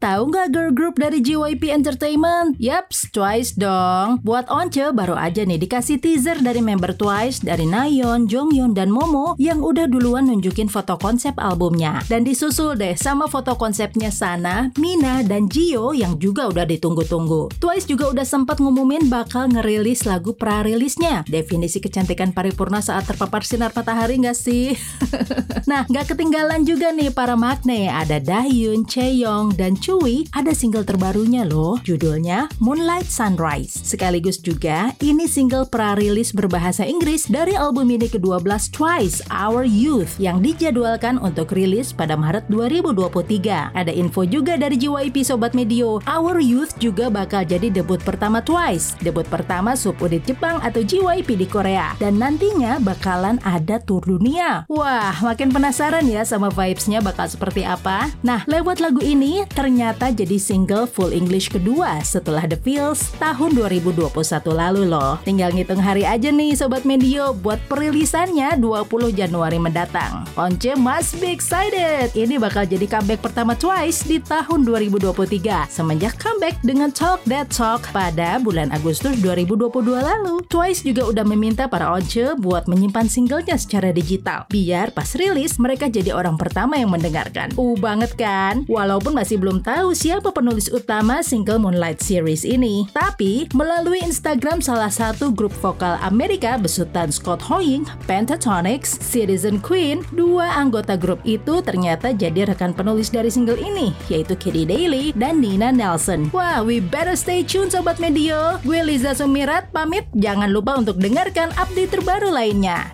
Tahu nggak girl group dari JYP Entertainment? Yaps, Twice dong. Buat Once baru aja nih dikasih teaser dari member Twice dari Nayeon, Jonghyun, dan Momo yang udah duluan nunjukin foto konsep albumnya. Dan disusul deh sama foto konsepnya Sana, Mina, dan Jio yang juga udah ditunggu-tunggu. Twice juga udah sempat ngumumin bakal ngerilis lagu pra-rilisnya. Definisi kecantikan paripurna saat terpapar sinar matahari nggak sih? nah, nggak ketinggalan juga nih para makne. Ada Dahyun, Chaeyoung, dan Chui ada single terbarunya loh, judulnya Moonlight Sunrise. Sekaligus juga, ini single pra-rilis berbahasa Inggris dari album ini ke-12 Twice, Our Youth, yang dijadwalkan untuk rilis pada Maret 2023. Ada info juga dari JYP Sobat Medio, Our Youth juga bakal jadi debut pertama Twice, debut pertama subunit Jepang atau JYP di Korea, dan nantinya bakalan ada tur dunia. Wah, makin penasaran ya sama vibes-nya bakal seperti apa? Nah, lewat lagu ini, ternyata jadi single full English kedua setelah The Feels tahun 2021 lalu loh. Tinggal ngitung hari aja nih Sobat Medio buat perilisannya 20 Januari mendatang. Once must be excited! Ini bakal jadi comeback pertama Twice di tahun 2023 semenjak comeback dengan Talk That Talk pada bulan Agustus 2022 lalu. Twice juga udah meminta para Once buat menyimpan singlenya secara digital biar pas rilis mereka jadi orang pertama yang mendengarkan. Uh banget kan? Walaupun masih belum tahu siapa penulis utama single Moonlight Series ini. Tapi, melalui Instagram salah satu grup vokal Amerika besutan Scott Hoying, Pentatonix, Citizen Queen, dua anggota grup itu ternyata jadi rekan penulis dari single ini, yaitu Katie Daly dan Nina Nelson. Wah, we better stay tune Sobat Medio. Gue Liza Sumirat, pamit. Jangan lupa untuk dengarkan update terbaru lainnya.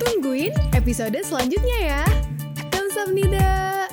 Tungguin episode selanjutnya ya. Kamsahamnida.